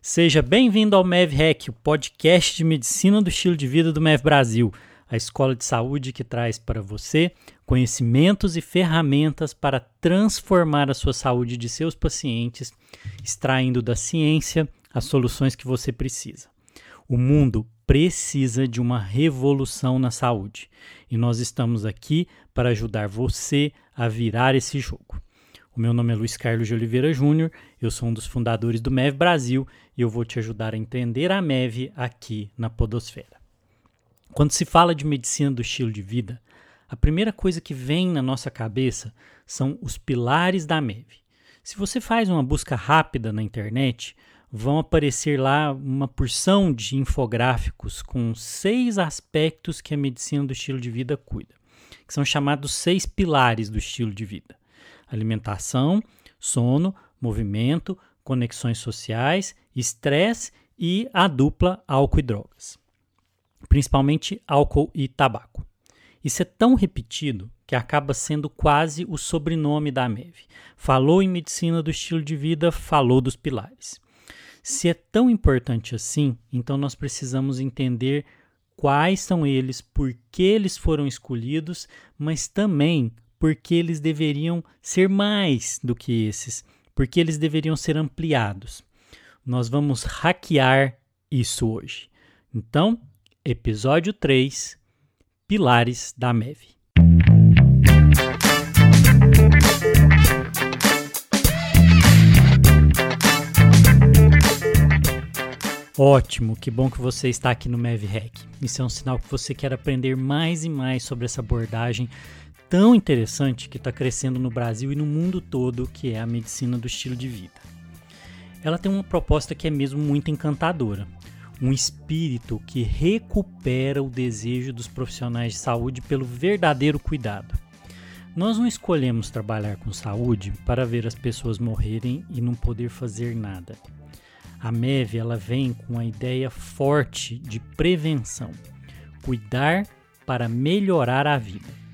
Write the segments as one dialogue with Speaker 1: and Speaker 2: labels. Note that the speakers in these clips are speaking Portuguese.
Speaker 1: Seja bem-vindo ao MEVREC, o podcast de medicina do estilo de vida do MEV Brasil, a escola de saúde que traz para você conhecimentos e ferramentas para transformar a sua saúde de seus pacientes, extraindo da ciência as soluções que você precisa. O mundo precisa de uma revolução na saúde e nós estamos aqui para ajudar você a virar esse jogo. O meu nome é Luiz Carlos de Oliveira Júnior, eu sou um dos fundadores do MEV Brasil e eu vou te ajudar a entender a MEV aqui na Podosfera. Quando se fala de medicina do estilo de vida, a primeira coisa que vem na nossa cabeça são os pilares da MEV. Se você faz uma busca rápida na internet, vão aparecer lá uma porção de infográficos com seis aspectos que a medicina do estilo de vida cuida, que são chamados seis pilares do estilo de vida alimentação, sono, movimento, conexões sociais, estresse e a dupla álcool e drogas, principalmente álcool e tabaco. Isso é tão repetido que acaba sendo quase o sobrenome da MEV. Falou em medicina do estilo de vida, falou dos pilares. Se é tão importante assim, então nós precisamos entender quais são eles, por que eles foram escolhidos, mas também porque eles deveriam ser mais do que esses, porque eles deveriam ser ampliados. Nós vamos hackear isso hoje. Então, episódio 3 Pilares da MEV. Ótimo, que bom que você está aqui no MEVREC. Isso é um sinal que você quer aprender mais e mais sobre essa abordagem tão interessante que está crescendo no Brasil e no mundo todo, que é a medicina do estilo de vida. Ela tem uma proposta que é mesmo muito encantadora. Um espírito que recupera o desejo dos profissionais de saúde pelo verdadeiro cuidado. Nós não escolhemos trabalhar com saúde para ver as pessoas morrerem e não poder fazer nada. A MEV ela vem com a ideia forte de prevenção, cuidar para melhorar a vida.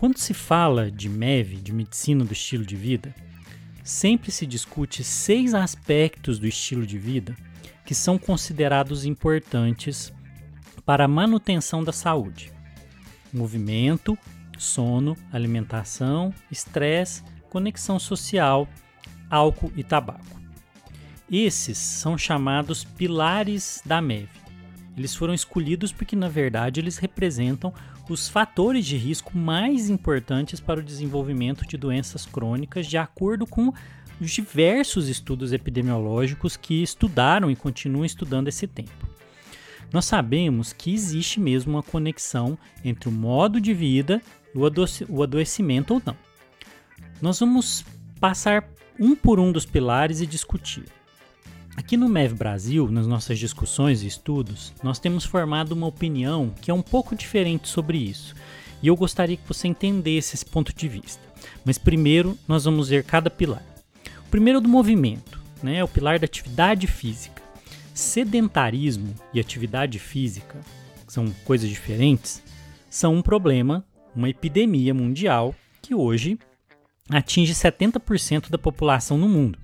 Speaker 1: Quando se fala de MEV, de medicina do estilo de vida, sempre se discute seis aspectos do estilo de vida que são considerados importantes para a manutenção da saúde: movimento, sono, alimentação, estresse, conexão social, álcool e tabaco. Esses são chamados pilares da MEV. Eles foram escolhidos porque, na verdade, eles representam os fatores de risco mais importantes para o desenvolvimento de doenças crônicas, de acordo com os diversos estudos epidemiológicos que estudaram e continuam estudando esse tempo. Nós sabemos que existe mesmo uma conexão entre o modo de vida e o adoecimento ou não. Nós vamos passar um por um dos pilares e discutir. Aqui no MEV Brasil, nas nossas discussões e estudos, nós temos formado uma opinião que é um pouco diferente sobre isso. E eu gostaria que você entendesse esse ponto de vista. Mas primeiro, nós vamos ver cada pilar. O primeiro é do movimento, né? é o pilar da atividade física. Sedentarismo e atividade física, que são coisas diferentes, são um problema, uma epidemia mundial que hoje atinge 70% da população no mundo.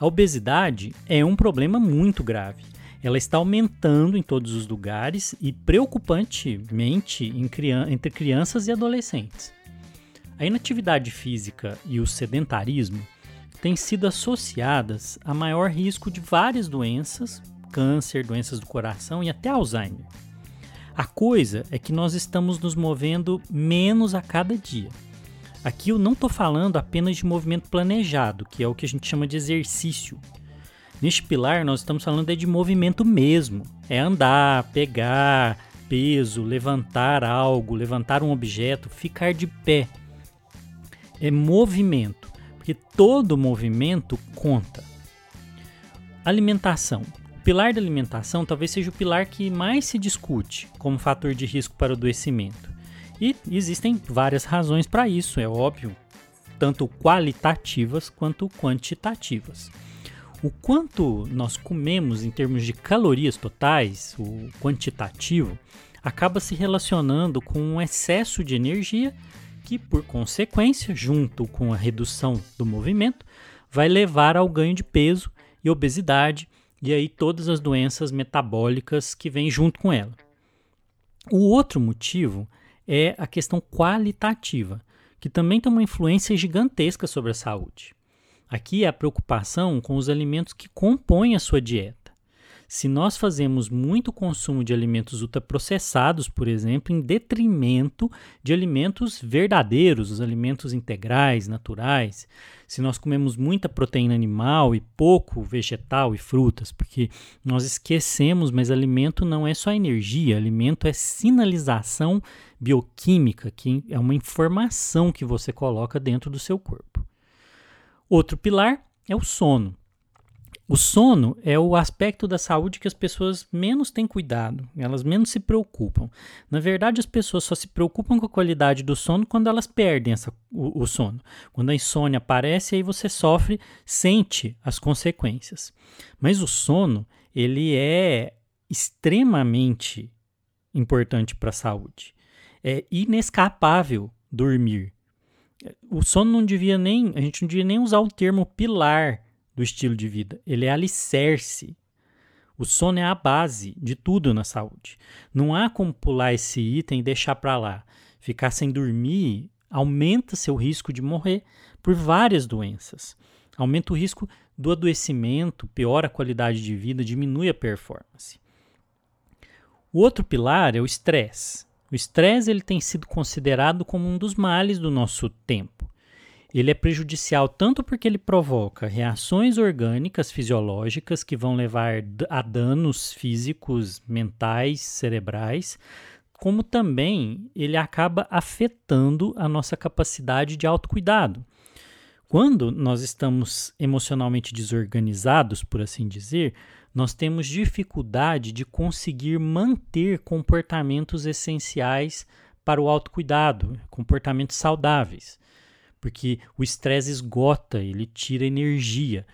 Speaker 1: A obesidade é um problema muito grave. Ela está aumentando em todos os lugares e preocupantemente entre crianças e adolescentes. A inatividade física e o sedentarismo têm sido associadas a maior risco de várias doenças, câncer, doenças do coração e até Alzheimer. A coisa é que nós estamos nos movendo menos a cada dia. Aqui eu não estou falando apenas de movimento planejado, que é o que a gente chama de exercício. Neste pilar, nós estamos falando é de movimento mesmo. É andar, pegar peso, levantar algo, levantar um objeto, ficar de pé. É movimento, porque todo movimento conta. Alimentação. O pilar da alimentação talvez seja o pilar que mais se discute como fator de risco para o adoecimento. E existem várias razões para isso, é óbvio, tanto qualitativas quanto quantitativas. O quanto nós comemos em termos de calorias totais, o quantitativo, acaba se relacionando com um excesso de energia que, por consequência, junto com a redução do movimento, vai levar ao ganho de peso e obesidade, e aí todas as doenças metabólicas que vêm junto com ela. O outro motivo é a questão qualitativa, que também tem uma influência gigantesca sobre a saúde. Aqui é a preocupação com os alimentos que compõem a sua dieta. Se nós fazemos muito consumo de alimentos ultraprocessados, por exemplo, em detrimento de alimentos verdadeiros, os alimentos integrais, naturais, se nós comemos muita proteína animal e pouco vegetal e frutas, porque nós esquecemos, mas alimento não é só energia, alimento é sinalização bioquímica, que é uma informação que você coloca dentro do seu corpo. Outro pilar é o sono. O sono é o aspecto da saúde que as pessoas menos têm cuidado, elas menos se preocupam. Na verdade, as pessoas só se preocupam com a qualidade do sono quando elas perdem essa, o, o sono. Quando a insônia aparece, aí você sofre, sente as consequências. Mas o sono, ele é extremamente importante para a saúde. É inescapável dormir. O sono não devia nem, a gente não devia nem usar o termo pilar do estilo de vida. Ele é alicerce. O sono é a base de tudo na saúde. Não há como pular esse item e deixar para lá. Ficar sem dormir aumenta seu risco de morrer por várias doenças. Aumenta o risco do adoecimento, piora a qualidade de vida, diminui a performance. O outro pilar é o estresse. O estresse ele tem sido considerado como um dos males do nosso tempo ele é prejudicial tanto porque ele provoca reações orgânicas fisiológicas que vão levar a danos físicos, mentais, cerebrais, como também ele acaba afetando a nossa capacidade de autocuidado. Quando nós estamos emocionalmente desorganizados, por assim dizer, nós temos dificuldade de conseguir manter comportamentos essenciais para o autocuidado, comportamentos saudáveis porque o estresse esgota, ele tira energia,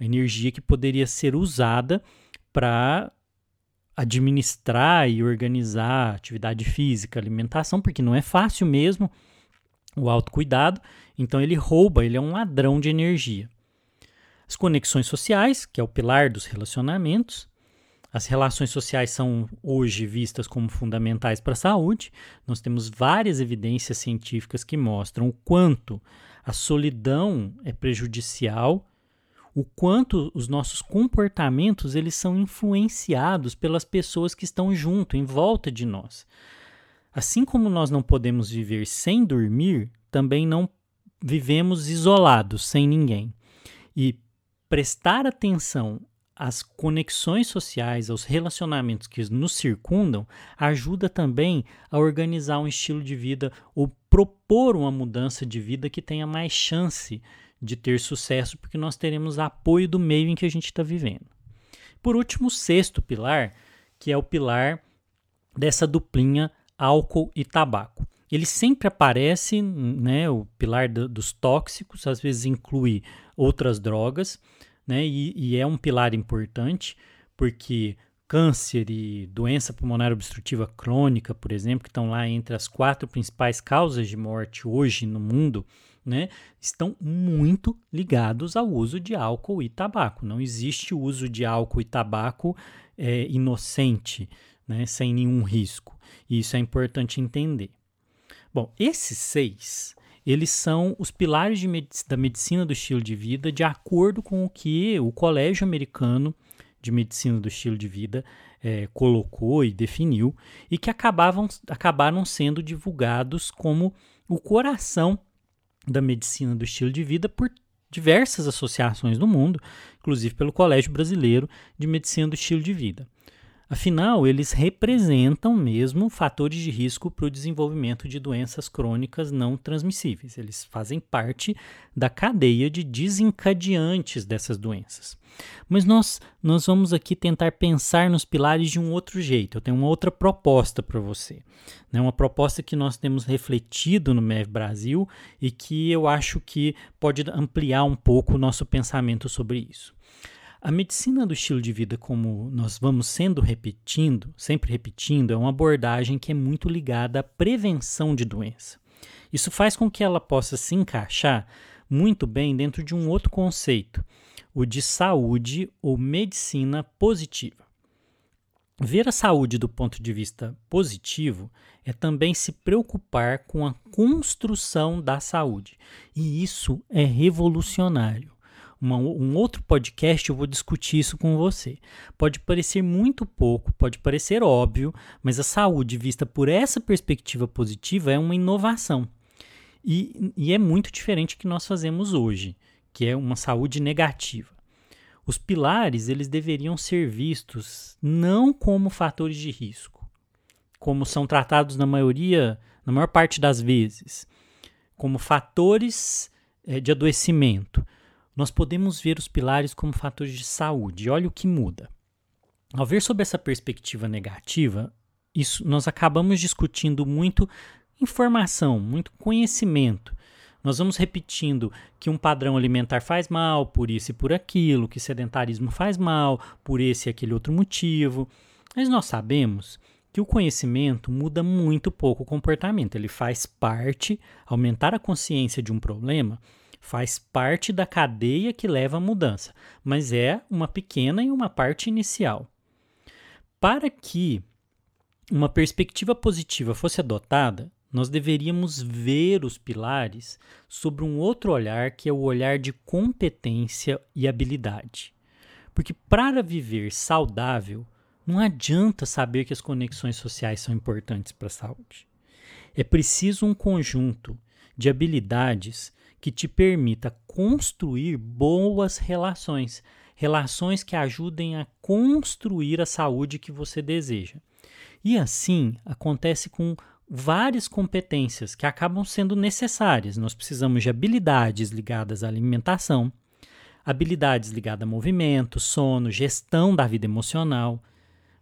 Speaker 1: energia que poderia ser usada para administrar e organizar atividade física, alimentação, porque não é fácil mesmo o autocuidado, então ele rouba, ele é um ladrão de energia. As conexões sociais, que é o pilar dos relacionamentos, as relações sociais são hoje vistas como fundamentais para a saúde. Nós temos várias evidências científicas que mostram o quanto a solidão é prejudicial, o quanto os nossos comportamentos eles são influenciados pelas pessoas que estão junto, em volta de nós. Assim como nós não podemos viver sem dormir, também não vivemos isolados, sem ninguém. E prestar atenção as conexões sociais, aos relacionamentos que nos circundam, ajuda também a organizar um estilo de vida ou propor uma mudança de vida que tenha mais chance de ter sucesso, porque nós teremos apoio do meio em que a gente está vivendo. Por último, o sexto pilar, que é o pilar dessa duplinha álcool e tabaco. Ele sempre aparece, né, o pilar do, dos tóxicos, às vezes inclui outras drogas, né? E, e é um pilar importante porque câncer e doença pulmonar obstrutiva crônica, por exemplo, que estão lá entre as quatro principais causas de morte hoje no mundo, né, estão muito ligados ao uso de álcool e tabaco. Não existe uso de álcool e tabaco é, inocente, né, sem nenhum risco. E isso é importante entender. Bom, esses seis eles são os pilares da medicina do estilo de vida, de acordo com o que o Colégio Americano de Medicina do Estilo de Vida é, colocou e definiu, e que acabavam, acabaram sendo divulgados como o coração da medicina do estilo de vida por diversas associações do mundo, inclusive pelo Colégio Brasileiro de Medicina do Estilo de Vida. Afinal, eles representam mesmo fatores de risco para o desenvolvimento de doenças crônicas não transmissíveis. Eles fazem parte da cadeia de desencadeantes dessas doenças. Mas nós, nós vamos aqui tentar pensar nos pilares de um outro jeito. Eu tenho uma outra proposta para você. Né? Uma proposta que nós temos refletido no MEV Brasil e que eu acho que pode ampliar um pouco o nosso pensamento sobre isso. A medicina do estilo de vida, como nós vamos sendo repetindo, sempre repetindo, é uma abordagem que é muito ligada à prevenção de doença. Isso faz com que ela possa se encaixar muito bem dentro de um outro conceito, o de saúde ou medicina positiva. Ver a saúde do ponto de vista positivo é também se preocupar com a construção da saúde. E isso é revolucionário. Uma, um outro podcast eu vou discutir isso com você. Pode parecer muito pouco, pode parecer óbvio, mas a saúde vista por essa perspectiva positiva é uma inovação. E, e é muito diferente do que nós fazemos hoje, que é uma saúde negativa. Os pilares eles deveriam ser vistos não como fatores de risco, como são tratados na maioria, na maior parte das vezes, como fatores é, de adoecimento. Nós podemos ver os pilares como fatores de saúde. Olha o que muda. Ao ver sob essa perspectiva negativa, isso nós acabamos discutindo muito informação, muito conhecimento. Nós vamos repetindo que um padrão alimentar faz mal por isso e por aquilo, que sedentarismo faz mal por esse e aquele outro motivo. Mas nós sabemos que o conhecimento muda muito pouco o comportamento. Ele faz parte, aumentar a consciência de um problema, faz parte da cadeia que leva à mudança, mas é uma pequena e uma parte inicial. Para que uma perspectiva positiva fosse adotada, nós deveríamos ver os pilares sobre um outro olhar, que é o olhar de competência e habilidade. Porque para viver saudável, não adianta saber que as conexões sociais são importantes para a saúde. É preciso um conjunto de habilidades que te permita construir boas relações, relações que ajudem a construir a saúde que você deseja. E assim acontece com várias competências que acabam sendo necessárias. Nós precisamos de habilidades ligadas à alimentação, habilidades ligadas a movimento, sono, gestão da vida emocional.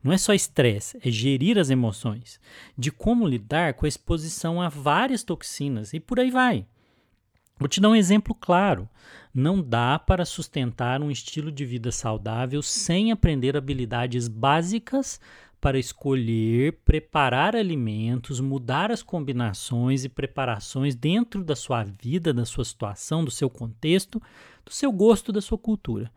Speaker 1: Não é só estresse, é gerir as emoções, de como lidar com a exposição a várias toxinas e por aí vai. Vou te dar um exemplo claro. Não dá para sustentar um estilo de vida saudável sem aprender habilidades básicas para escolher, preparar alimentos, mudar as combinações e preparações dentro da sua vida, da sua situação, do seu contexto, do seu gosto, da sua cultura.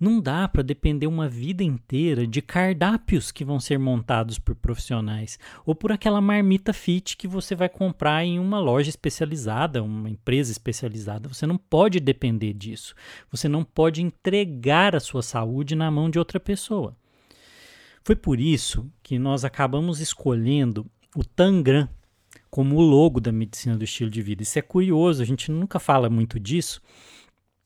Speaker 1: Não dá para depender uma vida inteira de cardápios que vão ser montados por profissionais ou por aquela marmita fit que você vai comprar em uma loja especializada, uma empresa especializada. Você não pode depender disso. Você não pode entregar a sua saúde na mão de outra pessoa. Foi por isso que nós acabamos escolhendo o Tangram como o logo da medicina do estilo de vida. Isso é curioso, a gente nunca fala muito disso.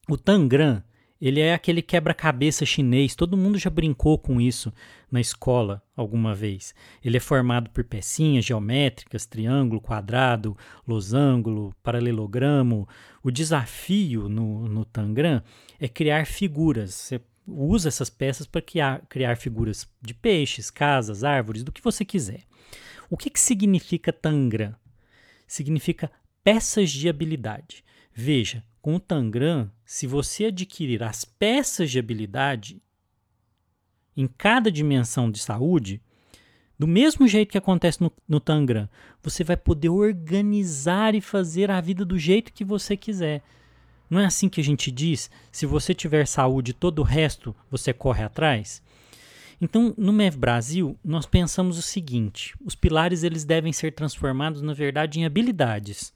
Speaker 1: O Tangram, ele é aquele quebra-cabeça chinês, todo mundo já brincou com isso na escola alguma vez. Ele é formado por pecinhas geométricas, triângulo, quadrado, losango, paralelogramo. O desafio no, no Tangram é criar figuras. Você usa essas peças para criar, criar figuras de peixes, casas, árvores, do que você quiser. O que, que significa Tangram? Significa peças de habilidade. Veja, com o Tangram, se você adquirir as peças de habilidade em cada dimensão de saúde, do mesmo jeito que acontece no, no Tangram, você vai poder organizar e fazer a vida do jeito que você quiser. Não é assim que a gente diz? Se você tiver saúde, todo o resto você corre atrás? Então, no MEV Brasil, nós pensamos o seguinte: os pilares eles devem ser transformados, na verdade, em habilidades.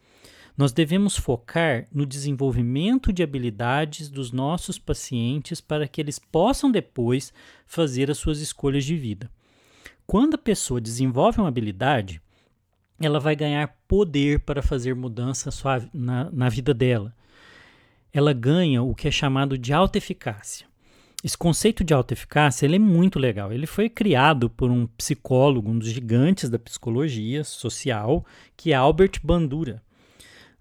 Speaker 1: Nós devemos focar no desenvolvimento de habilidades dos nossos pacientes para que eles possam depois fazer as suas escolhas de vida. Quando a pessoa desenvolve uma habilidade, ela vai ganhar poder para fazer mudança na, na vida dela ela ganha o que é chamado de alta eficácia. Esse conceito de alta eficácia ele é muito legal. Ele foi criado por um psicólogo, um dos gigantes da psicologia social, que é Albert Bandura.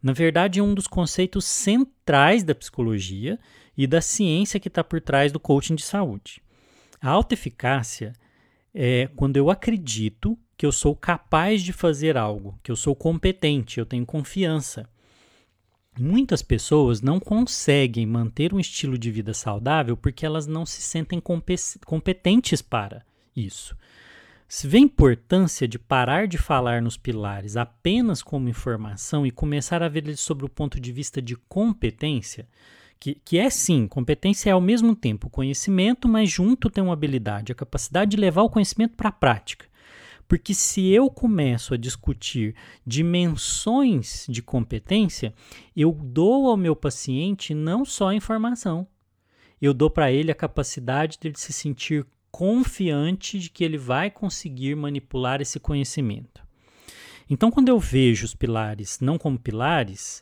Speaker 1: Na verdade, é um dos conceitos centrais da psicologia e da ciência que está por trás do coaching de saúde. A alta eficácia é quando eu acredito que eu sou capaz de fazer algo, que eu sou competente, eu tenho confiança. Muitas pessoas não conseguem manter um estilo de vida saudável porque elas não se sentem competentes para isso. Se vê a importância de parar de falar nos pilares apenas como informação e começar a ver eles sobre o ponto de vista de competência, que, que é sim, competência é ao mesmo tempo conhecimento, mas junto tem uma habilidade, a capacidade de levar o conhecimento para a prática. Porque se eu começo a discutir dimensões de competência, eu dou ao meu paciente não só a informação, eu dou para ele a capacidade de ele se sentir confiante de que ele vai conseguir manipular esse conhecimento. Então, quando eu vejo os pilares não como pilares,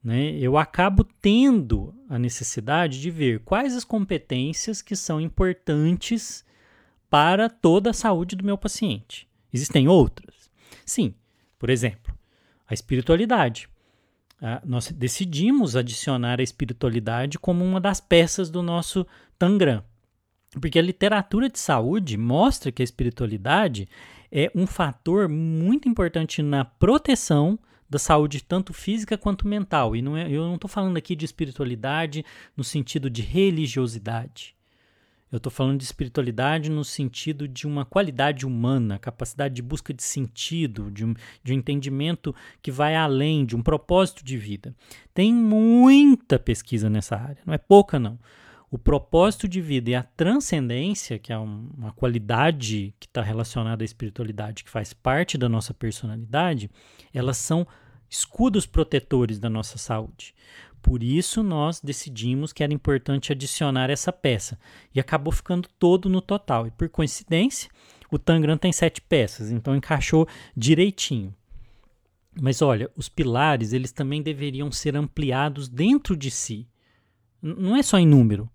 Speaker 1: né, eu acabo tendo a necessidade de ver quais as competências que são importantes para toda a saúde do meu paciente. Existem outras? Sim. Por exemplo, a espiritualidade. Ah, nós decidimos adicionar a espiritualidade como uma das peças do nosso Tangram. Porque a literatura de saúde mostra que a espiritualidade é um fator muito importante na proteção da saúde, tanto física quanto mental. E não é, eu não estou falando aqui de espiritualidade no sentido de religiosidade. Eu estou falando de espiritualidade no sentido de uma qualidade humana, capacidade de busca de sentido, de um, de um entendimento que vai além, de um propósito de vida. Tem muita pesquisa nessa área, não é pouca não. O propósito de vida e a transcendência, que é um, uma qualidade que está relacionada à espiritualidade, que faz parte da nossa personalidade, elas são escudos protetores da nossa saúde. Por isso nós decidimos que era importante adicionar essa peça e acabou ficando todo no total. E por coincidência, o Tangram tem sete peças, então encaixou direitinho. Mas olha, os pilares eles também deveriam ser ampliados dentro de si. Não é só em número.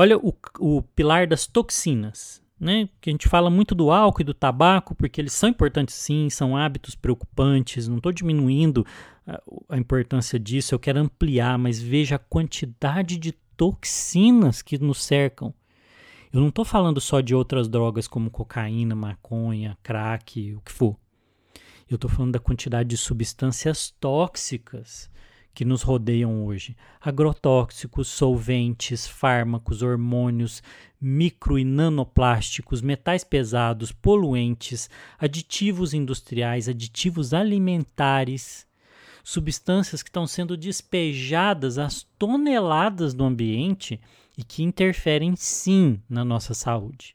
Speaker 1: Olha o, o pilar das toxinas né? Que a gente fala muito do álcool e do tabaco, porque eles são importantes sim, são hábitos preocupantes. Não estou diminuindo a, a importância disso, eu quero ampliar, mas veja a quantidade de toxinas que nos cercam. Eu não estou falando só de outras drogas como cocaína, maconha, crack, o que for. Eu estou falando da quantidade de substâncias tóxicas que nos rodeiam hoje. Agrotóxicos, solventes, fármacos, hormônios, micro e nanoplásticos, metais pesados, poluentes, aditivos industriais, aditivos alimentares, substâncias que estão sendo despejadas às toneladas do ambiente e que interferem sim na nossa saúde.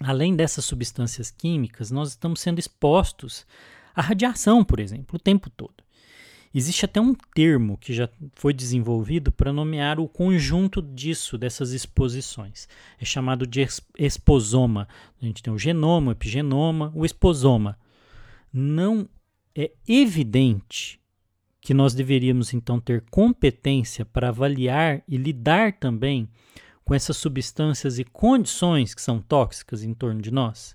Speaker 1: Além dessas substâncias químicas, nós estamos sendo expostos à radiação, por exemplo, o tempo todo. Existe até um termo que já foi desenvolvido para nomear o conjunto disso, dessas exposições. É chamado de esposoma. A gente tem o genoma, o epigenoma, o esposoma. Não é evidente que nós deveríamos então ter competência para avaliar e lidar também com essas substâncias e condições que são tóxicas em torno de nós?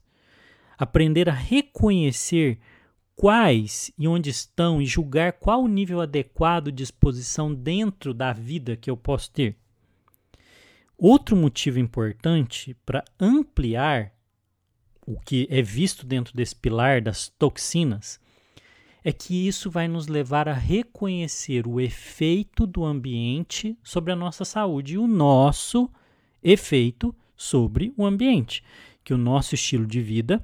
Speaker 1: Aprender a reconhecer quais e onde estão e julgar qual o nível adequado de exposição dentro da vida que eu posso ter. Outro motivo importante para ampliar o que é visto dentro desse pilar das toxinas é que isso vai nos levar a reconhecer o efeito do ambiente sobre a nossa saúde e o nosso efeito sobre o ambiente, que o nosso estilo de vida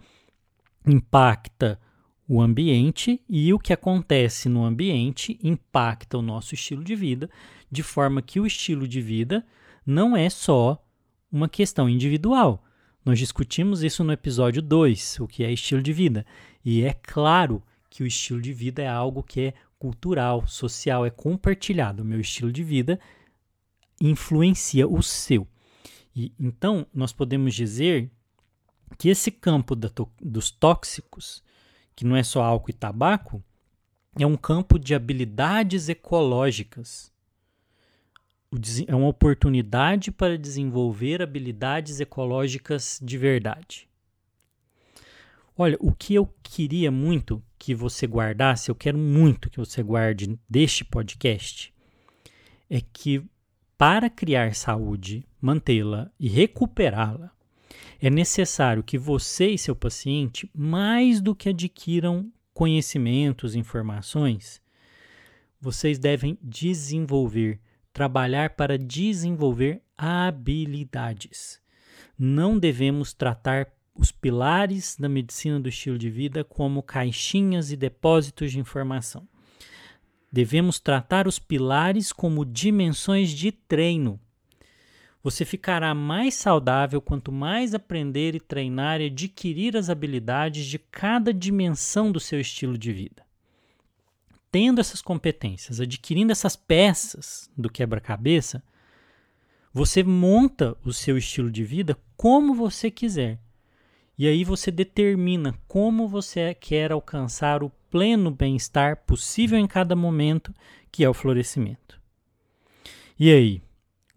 Speaker 1: impacta o ambiente e o que acontece no ambiente impacta o nosso estilo de vida, de forma que o estilo de vida não é só uma questão individual. Nós discutimos isso no episódio 2, o que é estilo de vida. E é claro que o estilo de vida é algo que é cultural, social, é compartilhado. O meu estilo de vida influencia o seu. E então nós podemos dizer que esse campo dos tóxicos que não é só álcool e tabaco, é um campo de habilidades ecológicas. É uma oportunidade para desenvolver habilidades ecológicas de verdade. Olha, o que eu queria muito que você guardasse, eu quero muito que você guarde deste podcast, é que para criar saúde, mantê-la e recuperá-la, é necessário que você e seu paciente, mais do que adquiram conhecimentos, informações, vocês devem desenvolver, trabalhar para desenvolver habilidades. Não devemos tratar os pilares da medicina do estilo de vida como caixinhas e depósitos de informação. Devemos tratar os pilares como dimensões de treino. Você ficará mais saudável quanto mais aprender e treinar e adquirir as habilidades de cada dimensão do seu estilo de vida. Tendo essas competências, adquirindo essas peças do quebra-cabeça, você monta o seu estilo de vida como você quiser. E aí você determina como você quer alcançar o pleno bem-estar possível em cada momento, que é o florescimento. E aí,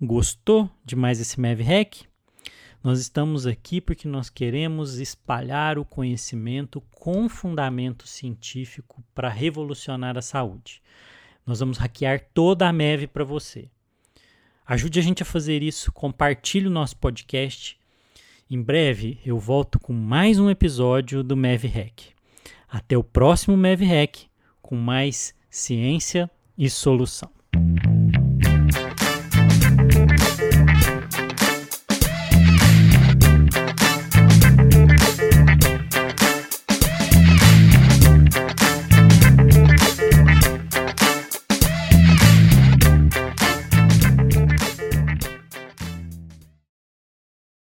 Speaker 1: gostou de mais esse Mav Hack? Nós estamos aqui porque nós queremos espalhar o conhecimento com fundamento científico para revolucionar a saúde. Nós vamos hackear toda a MEV para você. Ajude a gente a fazer isso, compartilhe o nosso podcast em breve eu volto com mais um episódio do Mev Hack. Até o próximo Mev Hack com mais ciência e solução.